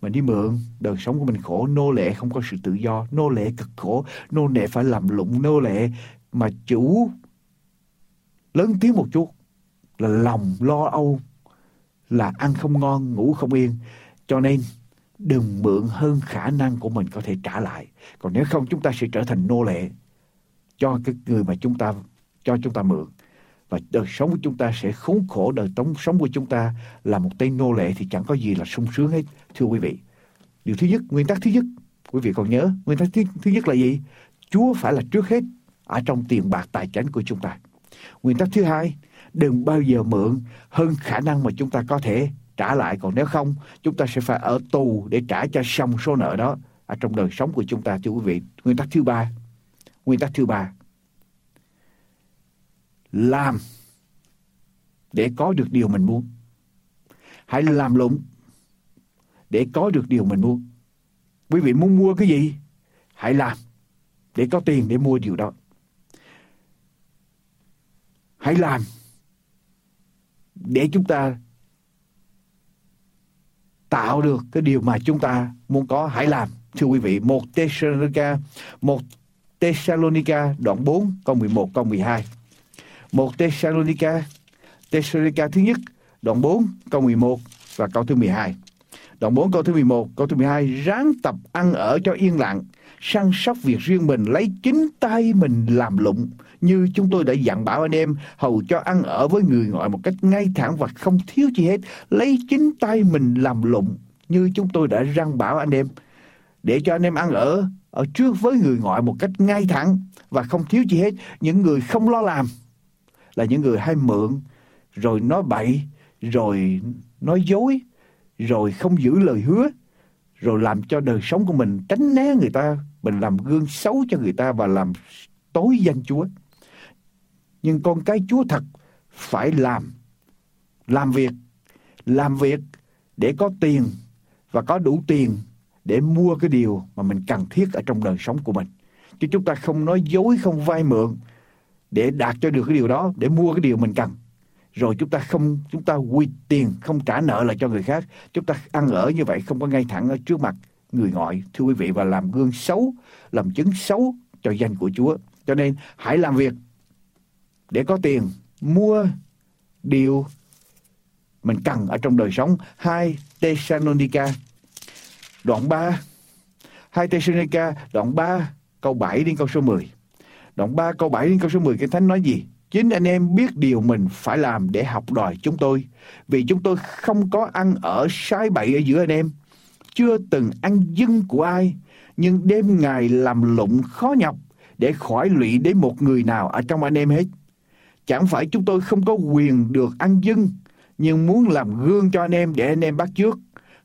mình đi mượn đời sống của mình khổ nô lệ không có sự tự do nô lệ cực khổ nô lệ phải làm lụng nô lệ mà chủ lớn tiếng một chút là lòng lo âu là ăn không ngon ngủ không yên cho nên đừng mượn hơn khả năng của mình có thể trả lại. Còn nếu không chúng ta sẽ trở thành nô lệ cho cái người mà chúng ta cho chúng ta mượn. Và đời sống của chúng ta sẽ khốn khổ đời sống của chúng ta là một tên nô lệ thì chẳng có gì là sung sướng hết thưa quý vị. Điều thứ nhất nguyên tắc thứ nhất quý vị còn nhớ nguyên tắc thứ, thứ nhất là gì? Chúa phải là trước hết ở trong tiền bạc tài chính của chúng ta. Nguyên tắc thứ hai đừng bao giờ mượn hơn khả năng mà chúng ta có thể trả lại còn nếu không, chúng ta sẽ phải ở tù để trả cho xong số nợ đó ở trong đời sống của chúng ta, thưa quý vị nguyên tắc thứ ba, nguyên tắc thứ ba làm để có được điều mình muốn. Hãy làm lụng để có được điều mình muốn. Quý vị muốn mua cái gì? Hãy làm để có tiền để mua điều đó. Hãy làm để chúng ta tạo được cái điều mà chúng ta muốn có hãy làm thưa quý vị một Thessalonica một Thessalonica đoạn 4 câu 11 câu 12 một Thessalonica, Thessalonica thứ nhất, đoạn 4, câu 11 và câu thứ 12. Đoạn 4 câu thứ 11, câu thứ 12, ráng tập ăn ở cho yên lặng, săn sóc việc riêng mình, lấy chính tay mình làm lụng, như chúng tôi đã dặn bảo anh em, hầu cho ăn ở với người ngoại một cách ngay thẳng và không thiếu chi hết, lấy chính tay mình làm lụng, như chúng tôi đã răng bảo anh em, để cho anh em ăn ở ở trước với người ngoại một cách ngay thẳng và không thiếu chi hết. Những người không lo làm là những người hay mượn, rồi nói bậy, rồi nói dối, rồi không giữ lời hứa, rồi làm cho đời sống của mình tránh né người ta, mình làm gương xấu cho người ta và làm tối danh Chúa. Nhưng con cái Chúa thật phải làm, làm việc, làm việc để có tiền và có đủ tiền để mua cái điều mà mình cần thiết ở trong đời sống của mình. Chứ chúng ta không nói dối, không vay mượn để đạt cho được cái điều đó, để mua cái điều mình cần. Rồi chúng ta không chúng ta quy tiền, không trả nợ lại cho người khác. Chúng ta ăn ở như vậy không có ngay thẳng ở trước mặt người ngoại, thưa quý vị, và làm gương xấu, làm chứng xấu cho danh của Chúa. Cho nên hãy làm việc để có tiền mua điều mình cần ở trong đời sống. Hai, Thessalonica đoạn 3 hai, Thessalonica đoạn 3 câu 7 đến câu số 10. Đoạn 3 câu 7 đến câu số 10 Kinh Thánh nói gì? Chính anh em biết điều mình phải làm để học đòi chúng tôi. Vì chúng tôi không có ăn ở sai bậy ở giữa anh em. Chưa từng ăn dưng của ai. Nhưng đêm ngày làm lụng khó nhọc để khỏi lụy đến một người nào ở trong anh em hết. Chẳng phải chúng tôi không có quyền được ăn dưng, nhưng muốn làm gương cho anh em để anh em bắt trước.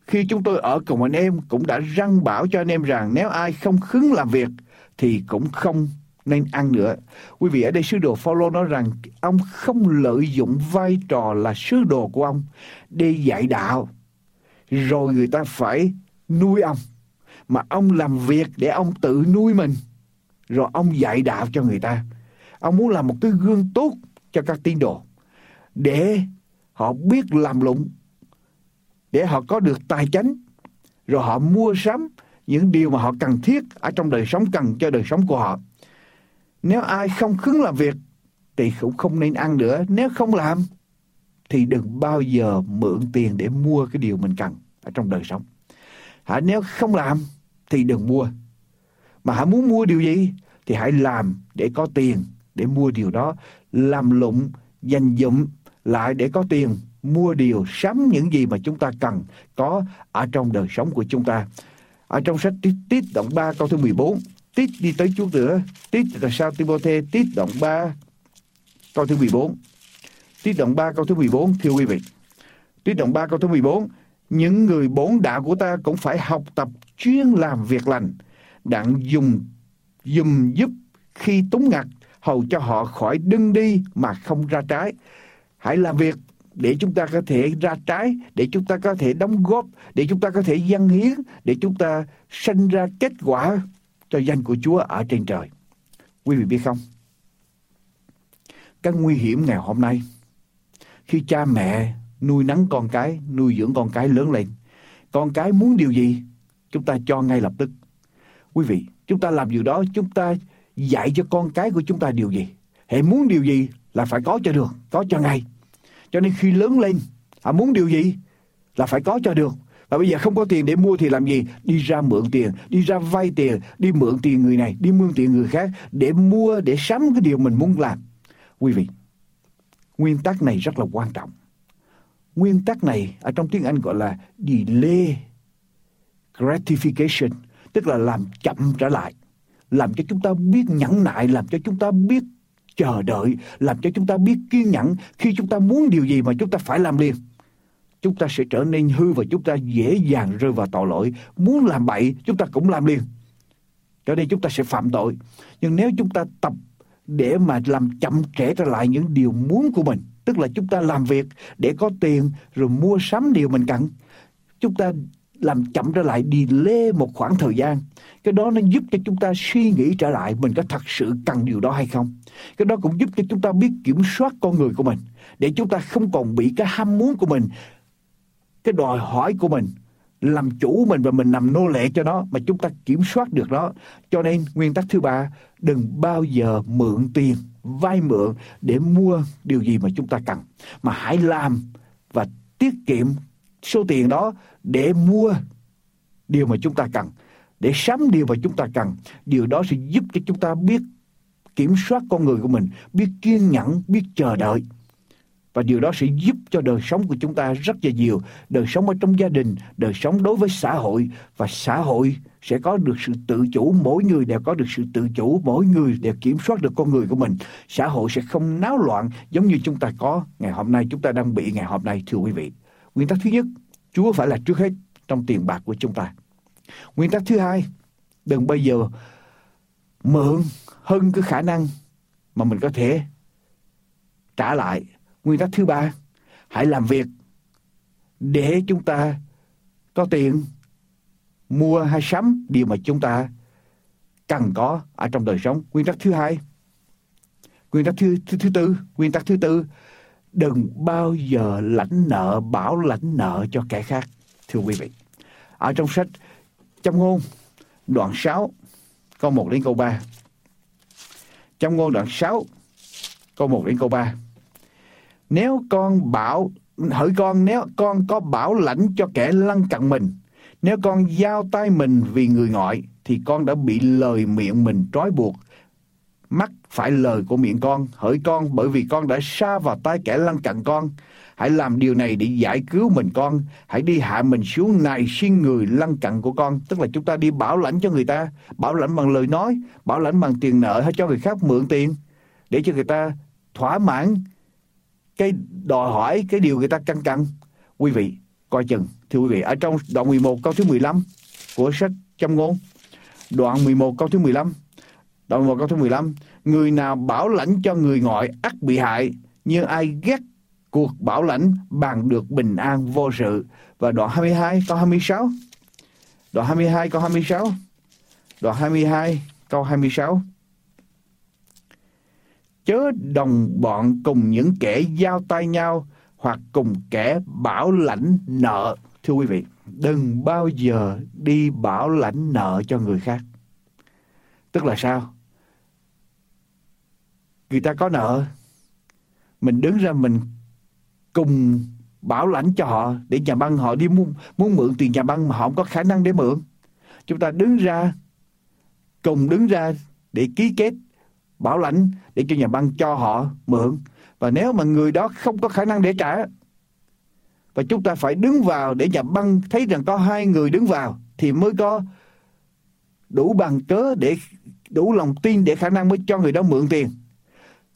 Khi chúng tôi ở cùng anh em cũng đã răng bảo cho anh em rằng nếu ai không khứng làm việc thì cũng không nên ăn nữa. Quý vị ở đây sứ đồ Phaolô nói rằng ông không lợi dụng vai trò là sứ đồ của ông để dạy đạo. Rồi người ta phải nuôi ông. Mà ông làm việc để ông tự nuôi mình. Rồi ông dạy đạo cho người ta. Ông muốn làm một cái gương tốt cho các tín đồ. Để họ biết làm lụng, để họ có được tài chánh, rồi họ mua sắm những điều mà họ cần thiết ở trong đời sống, cần cho đời sống của họ. Nếu ai không khứng làm việc thì cũng không nên ăn nữa. Nếu không làm thì đừng bao giờ mượn tiền để mua cái điều mình cần ở trong đời sống. Hả nếu không làm thì đừng mua. Mà hãy muốn mua điều gì thì hãy làm để có tiền để mua điều đó. Làm lụng, dành dụm lại để có tiền mua điều sắm những gì mà chúng ta cần có ở trong đời sống của chúng ta. Ở trong sách Tít, Tít đoạn 3 câu thứ 14, Tít đi tới chút nữa, Tít là sao Timothy, Tít đoạn 3 câu thứ 14. Tít đoạn 3 câu thứ 14, thưa quý vị. Tít đoạn 3 câu thứ 14, những người bốn đạo của ta cũng phải học tập chuyên làm việc lành, đặng dùng dùng giúp khi túng ngặt, hầu cho họ khỏi đưng đi mà không ra trái. Hãy làm việc để chúng ta có thể ra trái, để chúng ta có thể đóng góp, để chúng ta có thể dâng hiến, để chúng ta sinh ra kết quả cho danh của Chúa ở trên trời. Quý vị biết không? Các nguy hiểm ngày hôm nay, khi cha mẹ nuôi nắng con cái, nuôi dưỡng con cái lớn lên, con cái muốn điều gì, chúng ta cho ngay lập tức. Quý vị, chúng ta làm điều đó, chúng ta dạy cho con cái của chúng ta điều gì. Hệ muốn điều gì là phải có cho được, có cho ngay. Cho nên khi lớn lên, họ muốn điều gì là phải có cho được. Và bây giờ không có tiền để mua thì làm gì? Đi ra mượn tiền, đi ra vay tiền, đi mượn tiền người này, đi mượn tiền người khác để mua, để sắm cái điều mình muốn làm. Quý vị, nguyên tắc này rất là quan trọng. Nguyên tắc này ở trong tiếng Anh gọi là delay gratification, tức là làm chậm trở lại, làm cho chúng ta biết nhẫn nại, làm cho chúng ta biết chờ đợi, làm cho chúng ta biết kiên nhẫn khi chúng ta muốn điều gì mà chúng ta phải làm liền. Chúng ta sẽ trở nên hư và chúng ta dễ dàng rơi vào tội lỗi. Muốn làm bậy, chúng ta cũng làm liền. Cho nên chúng ta sẽ phạm tội. Nhưng nếu chúng ta tập để mà làm chậm trễ trở lại những điều muốn của mình, tức là chúng ta làm việc để có tiền rồi mua sắm điều mình cần, chúng ta làm chậm trở lại đi lê một khoảng thời gian. Cái đó nó giúp cho chúng ta suy nghĩ trở lại mình có thật sự cần điều đó hay không. Cái đó cũng giúp cho chúng ta biết kiểm soát con người của mình, để chúng ta không còn bị cái ham muốn của mình, cái đòi hỏi của mình làm chủ mình và mình làm nô lệ cho nó, mà chúng ta kiểm soát được đó cho nên nguyên tắc thứ ba, đừng bao giờ mượn tiền, vay mượn để mua điều gì mà chúng ta cần, mà hãy làm và tiết kiệm số tiền đó để mua điều mà chúng ta cần, để sắm điều mà chúng ta cần. Điều đó sẽ giúp cho chúng ta biết kiểm soát con người của mình, biết kiên nhẫn, biết chờ đợi. Và điều đó sẽ giúp cho đời sống của chúng ta rất là nhiều, đời sống ở trong gia đình, đời sống đối với xã hội. Và xã hội sẽ có được sự tự chủ, mỗi người đều có được sự tự chủ, mỗi người đều kiểm soát được con người của mình. Xã hội sẽ không náo loạn giống như chúng ta có ngày hôm nay. Chúng ta đang bị ngày hôm nay, thưa quý vị nguyên tắc thứ nhất chúa phải là trước hết trong tiền bạc của chúng ta. Nguyên tắc thứ hai đừng bao giờ mượn hơn cái khả năng mà mình có thể trả lại. Nguyên tắc thứ ba hãy làm việc để chúng ta có tiền mua hay sắm điều mà chúng ta cần có ở trong đời sống. Nguyên tắc thứ hai nguyên tắc thứ thứ, thứ tư nguyên tắc thứ tư đừng bao giờ lãnh nợ, bảo lãnh nợ cho kẻ khác, thưa quý vị. Ở trong sách châm ngôn, đoạn 6 câu 1 đến câu 3 châm ngôn đoạn 6 câu 1 đến câu 3 nếu con bảo, hỡi con, nếu con có bảo lãnh cho kẻ lăn cặn mình, nếu con giao tay mình vì người ngoại, thì con đã bị lời miệng mình trói buộc mắt phải lời của miệng con, hỡi con, bởi vì con đã xa vào tay kẻ lăng cặn con. Hãy làm điều này để giải cứu mình con. Hãy đi hạ mình xuống này xin người lăng cặn của con. Tức là chúng ta đi bảo lãnh cho người ta. Bảo lãnh bằng lời nói, bảo lãnh bằng tiền nợ hay cho người khác mượn tiền. Để cho người ta thỏa mãn cái đòi hỏi, cái điều người ta căng căng quý vị, coi chừng, thưa quý vị, ở trong đoạn 11 câu thứ 15 của sách châm ngôn. Đoạn 11 câu thứ 15 đoạn 1 câu thứ 15 người nào bảo lãnh cho người ngoại ắt bị hại nhưng ai ghét cuộc bảo lãnh bằng được bình an vô sự và đoạn 22 câu 26 đoạn 22 câu 26 đoạn 22 câu 26 chớ đồng bọn cùng những kẻ giao tay nhau hoặc cùng kẻ bảo lãnh nợ. Thưa quý vị, đừng bao giờ đi bảo lãnh nợ cho người khác. Tức là sao? Người ta có nợ, mình đứng ra mình cùng bảo lãnh cho họ để nhà băng họ đi muốn, muốn mượn tiền nhà băng mà họ không có khả năng để mượn. Chúng ta đứng ra, cùng đứng ra để ký kết bảo lãnh để cho nhà băng cho họ mượn. Và nếu mà người đó không có khả năng để trả và chúng ta phải đứng vào để nhà băng thấy rằng có hai người đứng vào thì mới có đủ bằng cớ để đủ lòng tin để khả năng mới cho người đó mượn tiền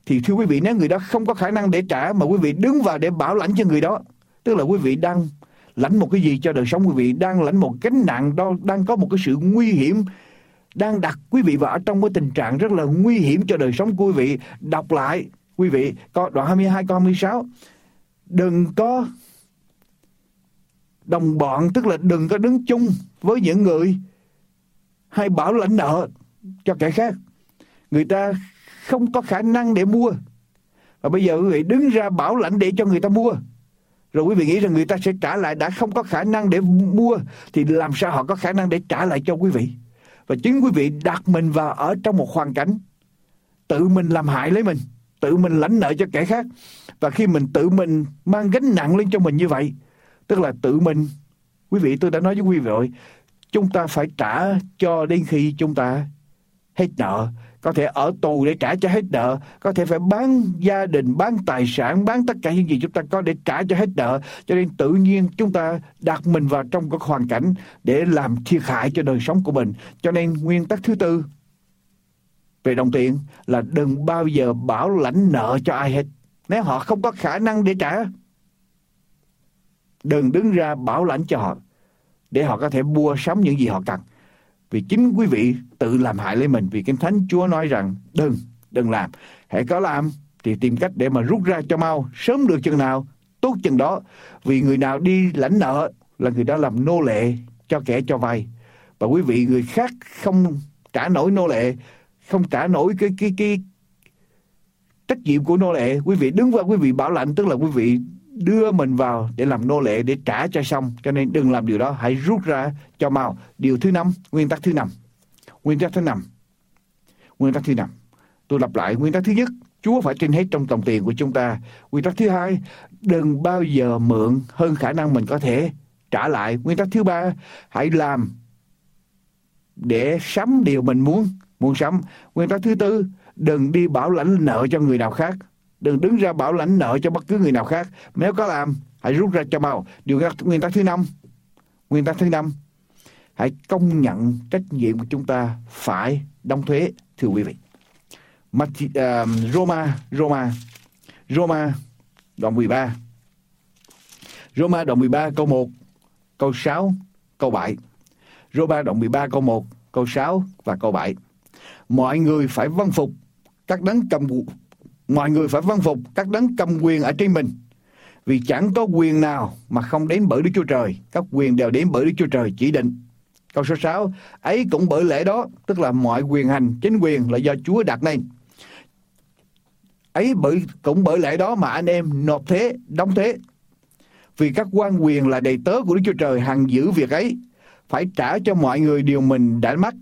thì thưa quý vị, nếu người đó không có khả năng để trả mà quý vị đứng vào để bảo lãnh cho người đó, tức là quý vị đang lãnh một cái gì cho đời sống quý vị, đang lãnh một gánh nặng đó đang có một cái sự nguy hiểm, đang đặt quý vị vào trong cái tình trạng rất là nguy hiểm cho đời sống của quý vị. Đọc lại, quý vị, có đoạn 22 câu 26. Đừng có đồng bọn, tức là đừng có đứng chung với những người hay bảo lãnh nợ cho kẻ khác. Người ta không có khả năng để mua. Và bây giờ quý vị đứng ra bảo lãnh để cho người ta mua. Rồi quý vị nghĩ rằng người ta sẽ trả lại, đã không có khả năng để mua, thì làm sao họ có khả năng để trả lại cho quý vị? và chính quý vị đặt mình vào ở trong một hoàn cảnh, tự mình làm hại lấy mình, tự mình lãnh nợ cho kẻ khác và khi mình tự mình mang gánh nặng lên cho mình như vậy, tức là tự mình, quý vị, tôi đã nói với quý vị rồi, chúng ta phải trả cho đến khi chúng ta hết nợ có thể ở tù để trả cho hết nợ, có thể phải bán gia đình, bán tài sản, bán tất cả những gì chúng ta có để trả cho hết nợ. Cho nên tự nhiên chúng ta đặt mình vào trong cái hoàn cảnh để làm thiệt hại cho đời sống của mình. Cho nên nguyên tắc thứ tư về đồng tiền là đừng bao giờ bảo lãnh nợ cho ai hết. Nếu họ không có khả năng để trả, đừng đứng ra bảo lãnh cho họ để họ có thể mua sắm những gì họ cần. Vì chính quý vị tự làm hại lấy mình. Vì Kinh Thánh Chúa nói rằng đừng, đừng làm. Hãy có làm thì tìm cách để mà rút ra cho mau. Sớm được chừng nào, tốt chừng đó. Vì người nào đi lãnh nợ là người đó làm nô lệ cho kẻ cho vay. Và quý vị người khác không trả nổi nô lệ, không trả nổi cái cái cái trách nhiệm của nô lệ. Quý vị đứng vào quý vị bảo lãnh tức là quý vị đưa mình vào để làm nô lệ để trả cho xong cho nên đừng làm điều đó hãy rút ra cho mau điều thứ năm nguyên tắc thứ năm nguyên tắc thứ năm nguyên tắc thứ năm tôi lặp lại nguyên tắc thứ nhất Chúa phải trên hết trong tổng tiền của chúng ta. Nguyên tắc thứ hai, đừng bao giờ mượn hơn khả năng mình có thể trả lại. Nguyên tắc thứ ba, hãy làm để sắm điều mình muốn muốn sắm. Nguyên tắc thứ tư, đừng đi bảo lãnh nợ cho người nào khác. Đừng đứng ra bảo lãnh nợ cho bất cứ người nào khác. Nếu có làm, hãy rút ra cho mau. Điều nguyên tắc thứ năm, nguyên tắc thứ năm, hãy công nhận trách nhiệm của chúng ta phải đóng thuế, thưa quý vị. Uh, Roma, Roma, Roma, đoạn 13. Roma đoạn 13 câu 1, câu 6, câu 7. Roma đoạn 13 câu 1, câu 6 và câu 7. Mọi người phải văn phục các đấng cầm mọi người phải vâng phục các đấng cầm quyền ở trên mình. Vì chẳng có quyền nào mà không đến bởi Đức Chúa Trời. Các quyền đều đến bởi Đức Chúa Trời chỉ định. Câu số 6, ấy cũng bởi lẽ đó, tức là mọi quyền hành, chính quyền là do Chúa đặt nên. Ấy bởi cũng bởi lẽ đó mà anh em nộp thế, đóng thế. Vì các quan quyền là đầy tớ của Đức Chúa Trời hằng giữ việc ấy, phải trả cho mọi người điều mình đã mắc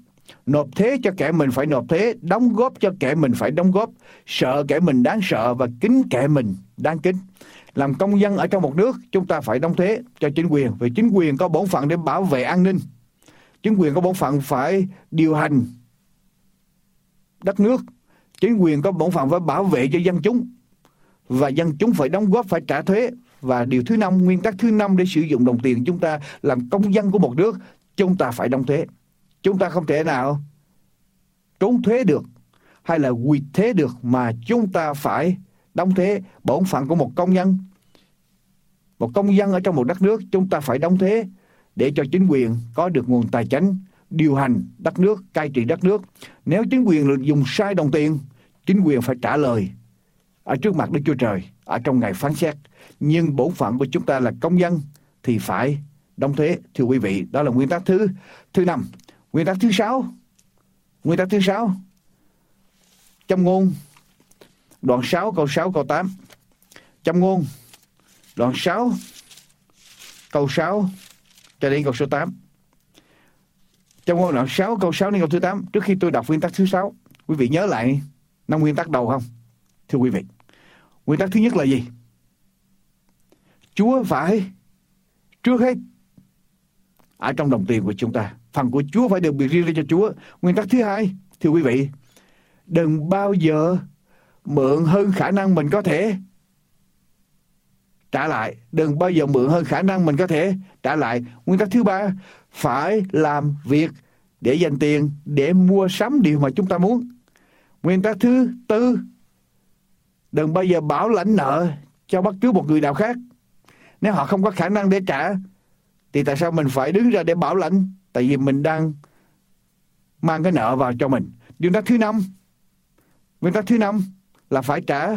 Nộp thế cho kẻ mình phải nộp thế, đóng góp cho kẻ mình phải đóng góp, sợ kẻ mình đáng sợ và kính kẻ mình đáng kính. Làm công dân ở trong một nước, chúng ta phải đóng thế cho chính quyền, vì chính quyền có bổn phận để bảo vệ an ninh. Chính quyền có bổn phận phải điều hành đất nước. Chính quyền có bổn phận phải bảo vệ cho dân chúng. Và dân chúng phải đóng góp, phải trả thuế. Và điều thứ năm, nguyên tắc thứ năm để sử dụng đồng tiền chúng ta làm công dân của một nước, chúng ta phải đóng thuế. Chúng ta không thể nào trốn thuế được hay là quy thế được mà chúng ta phải đóng thuế bổn phận của một công nhân. Một công dân ở trong một đất nước chúng ta phải đóng thuế để cho chính quyền có được nguồn tài chính điều hành đất nước, cai trị đất nước. Nếu chính quyền dùng sai đồng tiền, chính quyền phải trả lời ở trước mặt Đức Chúa Trời ở trong ngày phán xét. Nhưng bổn phận của chúng ta là công dân thì phải đóng thuế. Thưa quý vị, đó là nguyên tắc thứ thứ năm. Nguyên tắc thứ sáu. Nguyên tắc thứ sáu. Châm ngôn. Đoạn 6 câu 6 câu 8 châm ngôn. Đoạn 6 Câu 6 Cho đến câu số 8 châm ngôn đoạn 6 câu 6 đến câu thứ 8 Trước khi tôi đọc nguyên tắc thứ 6 Quý vị nhớ lại năm nguyên tắc đầu không? Thưa quý vị. Nguyên tắc thứ nhất là gì? Chúa phải Trước hết Ở trong đồng tiền của chúng ta. Phần của Chúa phải được biệt riêng ra cho Chúa. Nguyên tắc thứ hai, thưa quý vị, đừng bao giờ mượn hơn khả năng mình có thể trả lại. Đừng bao giờ mượn hơn khả năng mình có thể trả lại. Nguyên tắc thứ ba, phải làm việc để dành tiền, để mua sắm điều mà chúng ta muốn. Nguyên tắc thứ tư, đừng bao giờ bảo lãnh nợ cho bất cứ một người nào khác. Nếu họ không có khả năng để trả, thì tại sao mình phải đứng ra để bảo lãnh Tại vì mình đang mang cái nợ vào cho mình. nguyên tắc thứ năm, nguyên tắc thứ năm là phải trả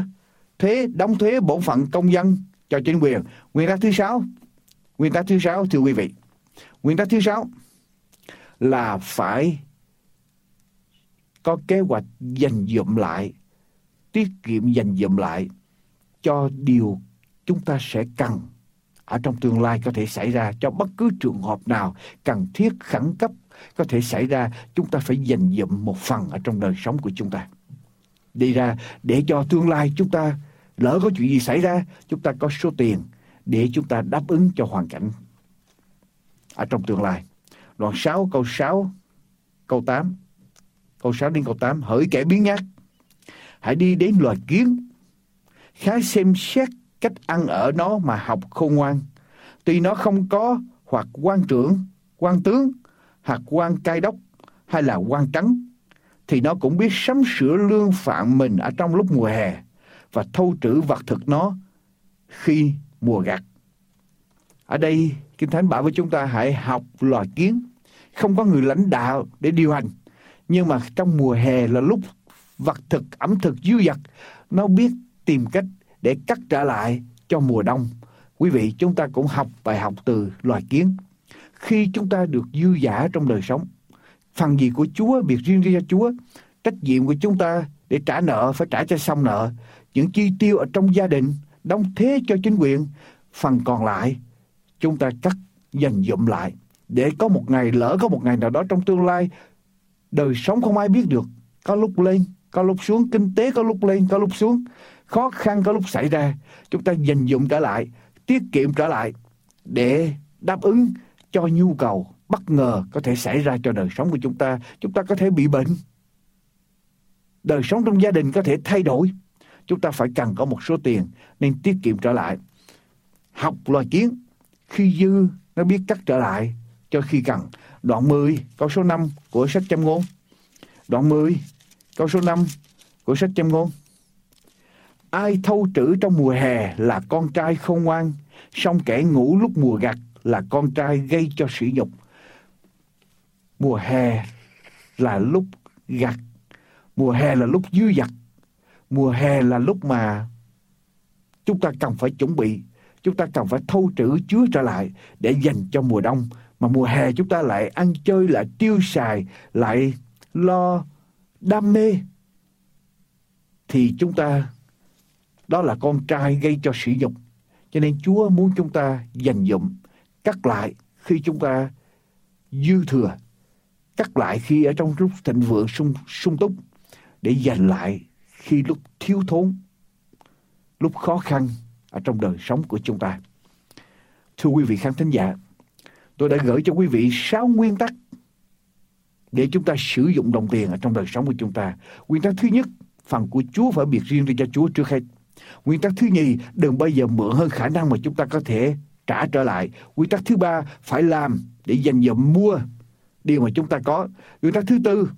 thuế, đóng thuế bổn phận công dân cho chính quyền. Nguyên tắc thứ sáu, nguyên tắc thứ sáu thưa quý vị, nguyên tắc thứ sáu là phải có kế hoạch dành dụm lại, tiết kiệm dành dụm lại cho điều chúng ta sẽ cần ở trong tương lai có thể xảy ra cho bất cứ trường hợp nào cần thiết khẩn cấp, có thể xảy ra, chúng ta phải dành dụm một phần ở trong đời sống của chúng ta. Đi ra, để cho tương lai chúng ta lỡ có chuyện gì xảy ra, chúng ta có số tiền để chúng ta đáp ứng cho hoàn cảnh ở trong tương lai. Đoạn 6 câu 6 câu 8 câu 6 đến câu 8 hỡi kẻ biến nhát hãy đi đến loài kiến khá xem xét cách ăn ở nó mà học khôn ngoan. Tuy nó không có hoặc quan trưởng, quan tướng, hoặc quan cai đốc hay là quan trắng, thì nó cũng biết sắm sửa lương phạm mình ở trong lúc mùa hè và thâu trữ vật thực nó khi mùa gặt. Ở đây, Kinh Thánh bảo với chúng ta hãy học loài kiến. Không có người lãnh đạo để điều hành. Nhưng mà trong mùa hè là lúc vật thực, ẩm thực dư dật, nó biết tìm cách để cắt trả lại cho mùa đông. Quý vị, chúng ta cũng học bài học từ loài kiến. Khi chúng ta được dư giả trong đời sống, phần gì của Chúa, việc riêng cho Chúa, trách nhiệm của chúng ta để trả nợ phải trả cho xong nợ, những chi tiêu ở trong gia đình, đóng thế cho chính quyền, phần còn lại chúng ta cắt dành dụm lại để có một ngày lỡ có một ngày nào đó trong tương lai đời sống không ai biết được có lúc lên có lúc xuống kinh tế có lúc lên có lúc xuống khó khăn có lúc xảy ra, chúng ta dành dụng trở lại, tiết kiệm trở lại để đáp ứng cho nhu cầu bất ngờ có thể xảy ra cho đời sống của chúng ta. Chúng ta có thể bị bệnh. Đời sống trong gia đình có thể thay đổi. Chúng ta phải cần có một số tiền nên tiết kiệm trở lại. Học loài kiến, khi dư nó biết cắt trở lại cho khi cần. Đoạn 10 câu số 5 của sách châm ngôn. Đoạn 10 câu số 5 của sách châm ngôn ai thâu trữ trong mùa hè là con trai không ngoan, song kẻ ngủ lúc mùa gặt là con trai gây cho sỉ nhục. Mùa hè là lúc gặt, mùa hè là lúc dư dật, mùa hè là lúc mà chúng ta cần phải chuẩn bị, chúng ta cần phải thâu trữ chứa trở lại để dành cho mùa đông. Mà mùa hè chúng ta lại ăn chơi, lại tiêu xài, lại lo đam mê, thì chúng ta đó là con trai gây cho sỉ nhục. Cho nên Chúa muốn chúng ta dành dụng, cắt lại khi chúng ta dư thừa cắt lại khi ở trong lúc thịnh vượng sung, sung túc để dành lại khi lúc thiếu thốn lúc khó khăn ở trong đời sống của chúng ta. Thưa quý vị khán thính giả tôi đã gửi cho quý vị sáu nguyên tắc để chúng ta sử dụng đồng tiền ở trong đời sống của chúng ta. Nguyên tắc thứ nhất phần của Chúa phải biệt riêng cho Chúa trước hết nguyên tắc thứ nhì, đừng bao giờ mượn hơn khả năng mà chúng ta có thể trả trở lại. Nguyên tắc thứ ba, phải làm để dành dụm mua điều mà chúng ta có. Nguyên tắc thứ tư,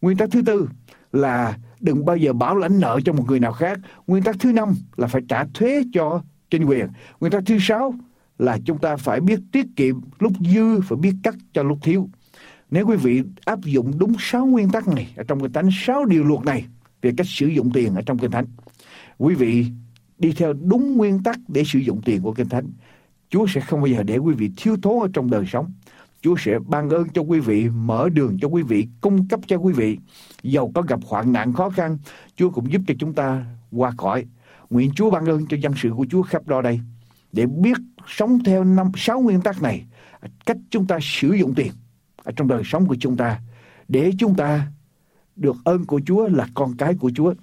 nguyên tắc thứ tư là đừng bao giờ bảo lãnh nợ cho một người nào khác. Nguyên tắc thứ năm là phải trả thuế cho chính quyền. Nguyên tắc thứ sáu là chúng ta phải biết tiết kiệm lúc dư và biết cắt cho lúc thiếu. Nếu quý vị áp dụng đúng sáu nguyên tắc này ở trong kinh thánh, sáu điều luật này về cách sử dụng tiền ở trong kinh thánh quý vị đi theo đúng nguyên tắc để sử dụng tiền của kinh thánh Chúa sẽ không bao giờ để quý vị thiếu thốn ở trong đời sống Chúa sẽ ban ơn cho quý vị, mở đường cho quý vị, cung cấp cho quý vị. Dầu có gặp hoạn nạn khó khăn, Chúa cũng giúp cho chúng ta qua khỏi. Nguyện Chúa ban ơn cho dân sự của Chúa khắp đo đây. Để biết sống theo năm sáu nguyên tắc này, cách chúng ta sử dụng tiền ở trong đời sống của chúng ta. Để chúng ta được ơn của Chúa là con cái của Chúa.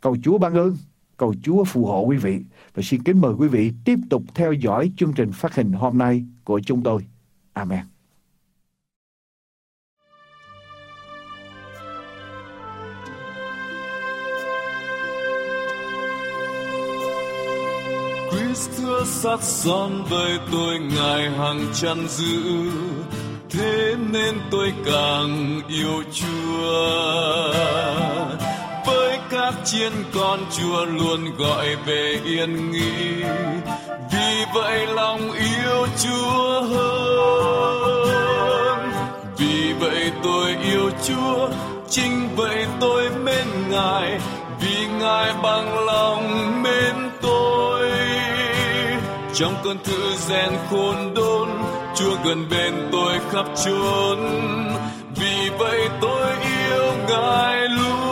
Cầu Chúa ban ơn, cầu Chúa phù hộ quý vị. Và xin kính mời quý vị tiếp tục theo dõi chương trình phát hình hôm nay của chúng tôi. Amen. thưa sát son với tôi, ngài hằng chăn giữ thế nên tôi càng yêu chúa các chiên con chúa luôn gọi về yên nghỉ. Vì vậy lòng yêu chúa hơn. Vì vậy tôi yêu chúa, chính vậy tôi mến ngài. Vì ngài bằng lòng mến tôi. Trong cơn thư rèn khôn đốn, chúa gần bên tôi khắp chốn. Vì vậy tôi yêu ngài luôn.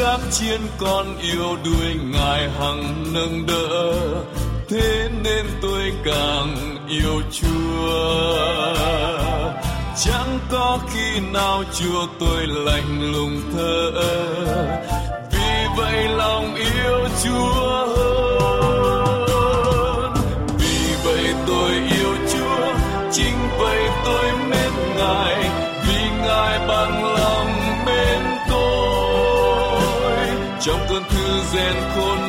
Gác các chiên con yêu đuôi ngài hằng nâng đỡ. Thế nên tôi càng yêu chúa. Chẳng có khi nào chúa tôi lạnh lùng thơ vì vậy lòng yêu chúa hơn. Vì vậy tôi yêu chúa, chính vậy thư rèn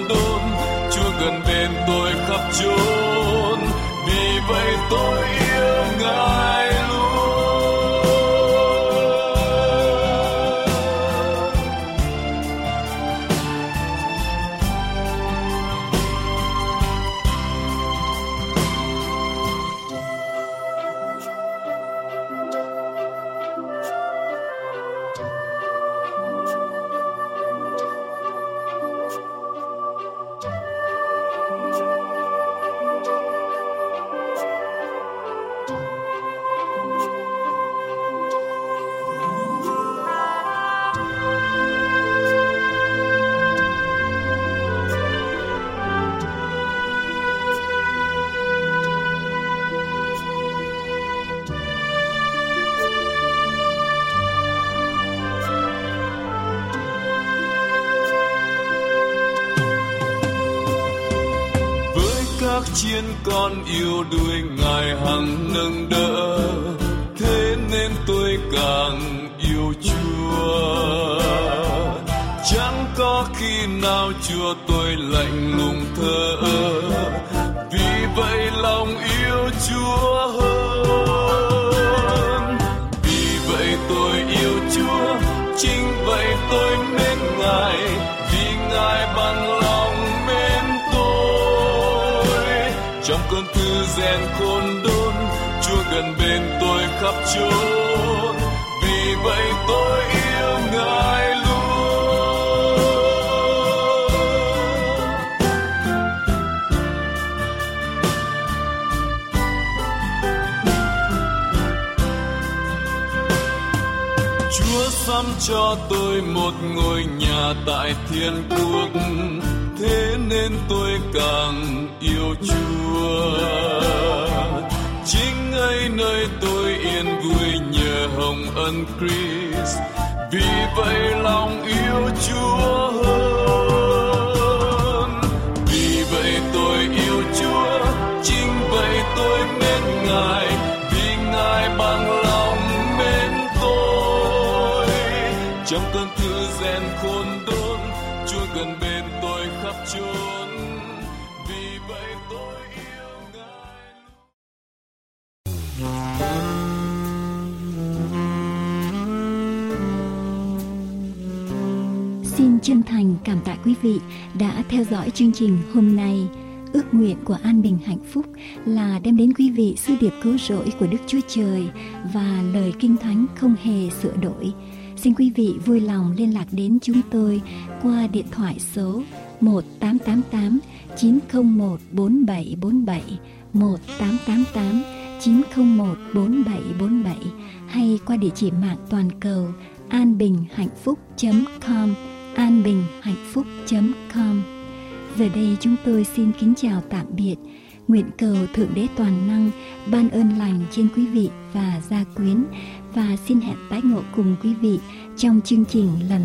sắm cho tôi một ngôi nhà tại thiên quốc. Thế nên tôi càng yêu Chúa. Chính ấy nơi tôi yên vui nhờ hồng ân Christ. Vì vậy lòng yêu Chúa hơn. Vì vậy tôi yêu Chúa, chính vậy tôi mến Ngài. Vì Ngài bằng chốn vì vậy tôi yêu Ngài Xin chân thành cảm tạ quý vị đã theo dõi chương trình hôm nay. Ước nguyện của an bình hạnh phúc là đem đến quý vị sứ điệp cứu rỗi của Đức Chúa Trời và lời kinh thánh không hề sửa đổi. Xin quý vị vui lòng liên lạc đến chúng tôi qua điện thoại số 1888 901 4747 1888 901 4747 hay qua địa chỉ mạng toàn cầu anbinhhạnhphúc.com anbinhhạnhphúc.com Giờ đây chúng tôi xin kính chào tạm biệt. Nguyện cầu Thượng Đế Toàn Năng ban ơn lành trên quý vị và gia quyến và xin hẹn tái ngộ cùng quý vị trong chương trình lần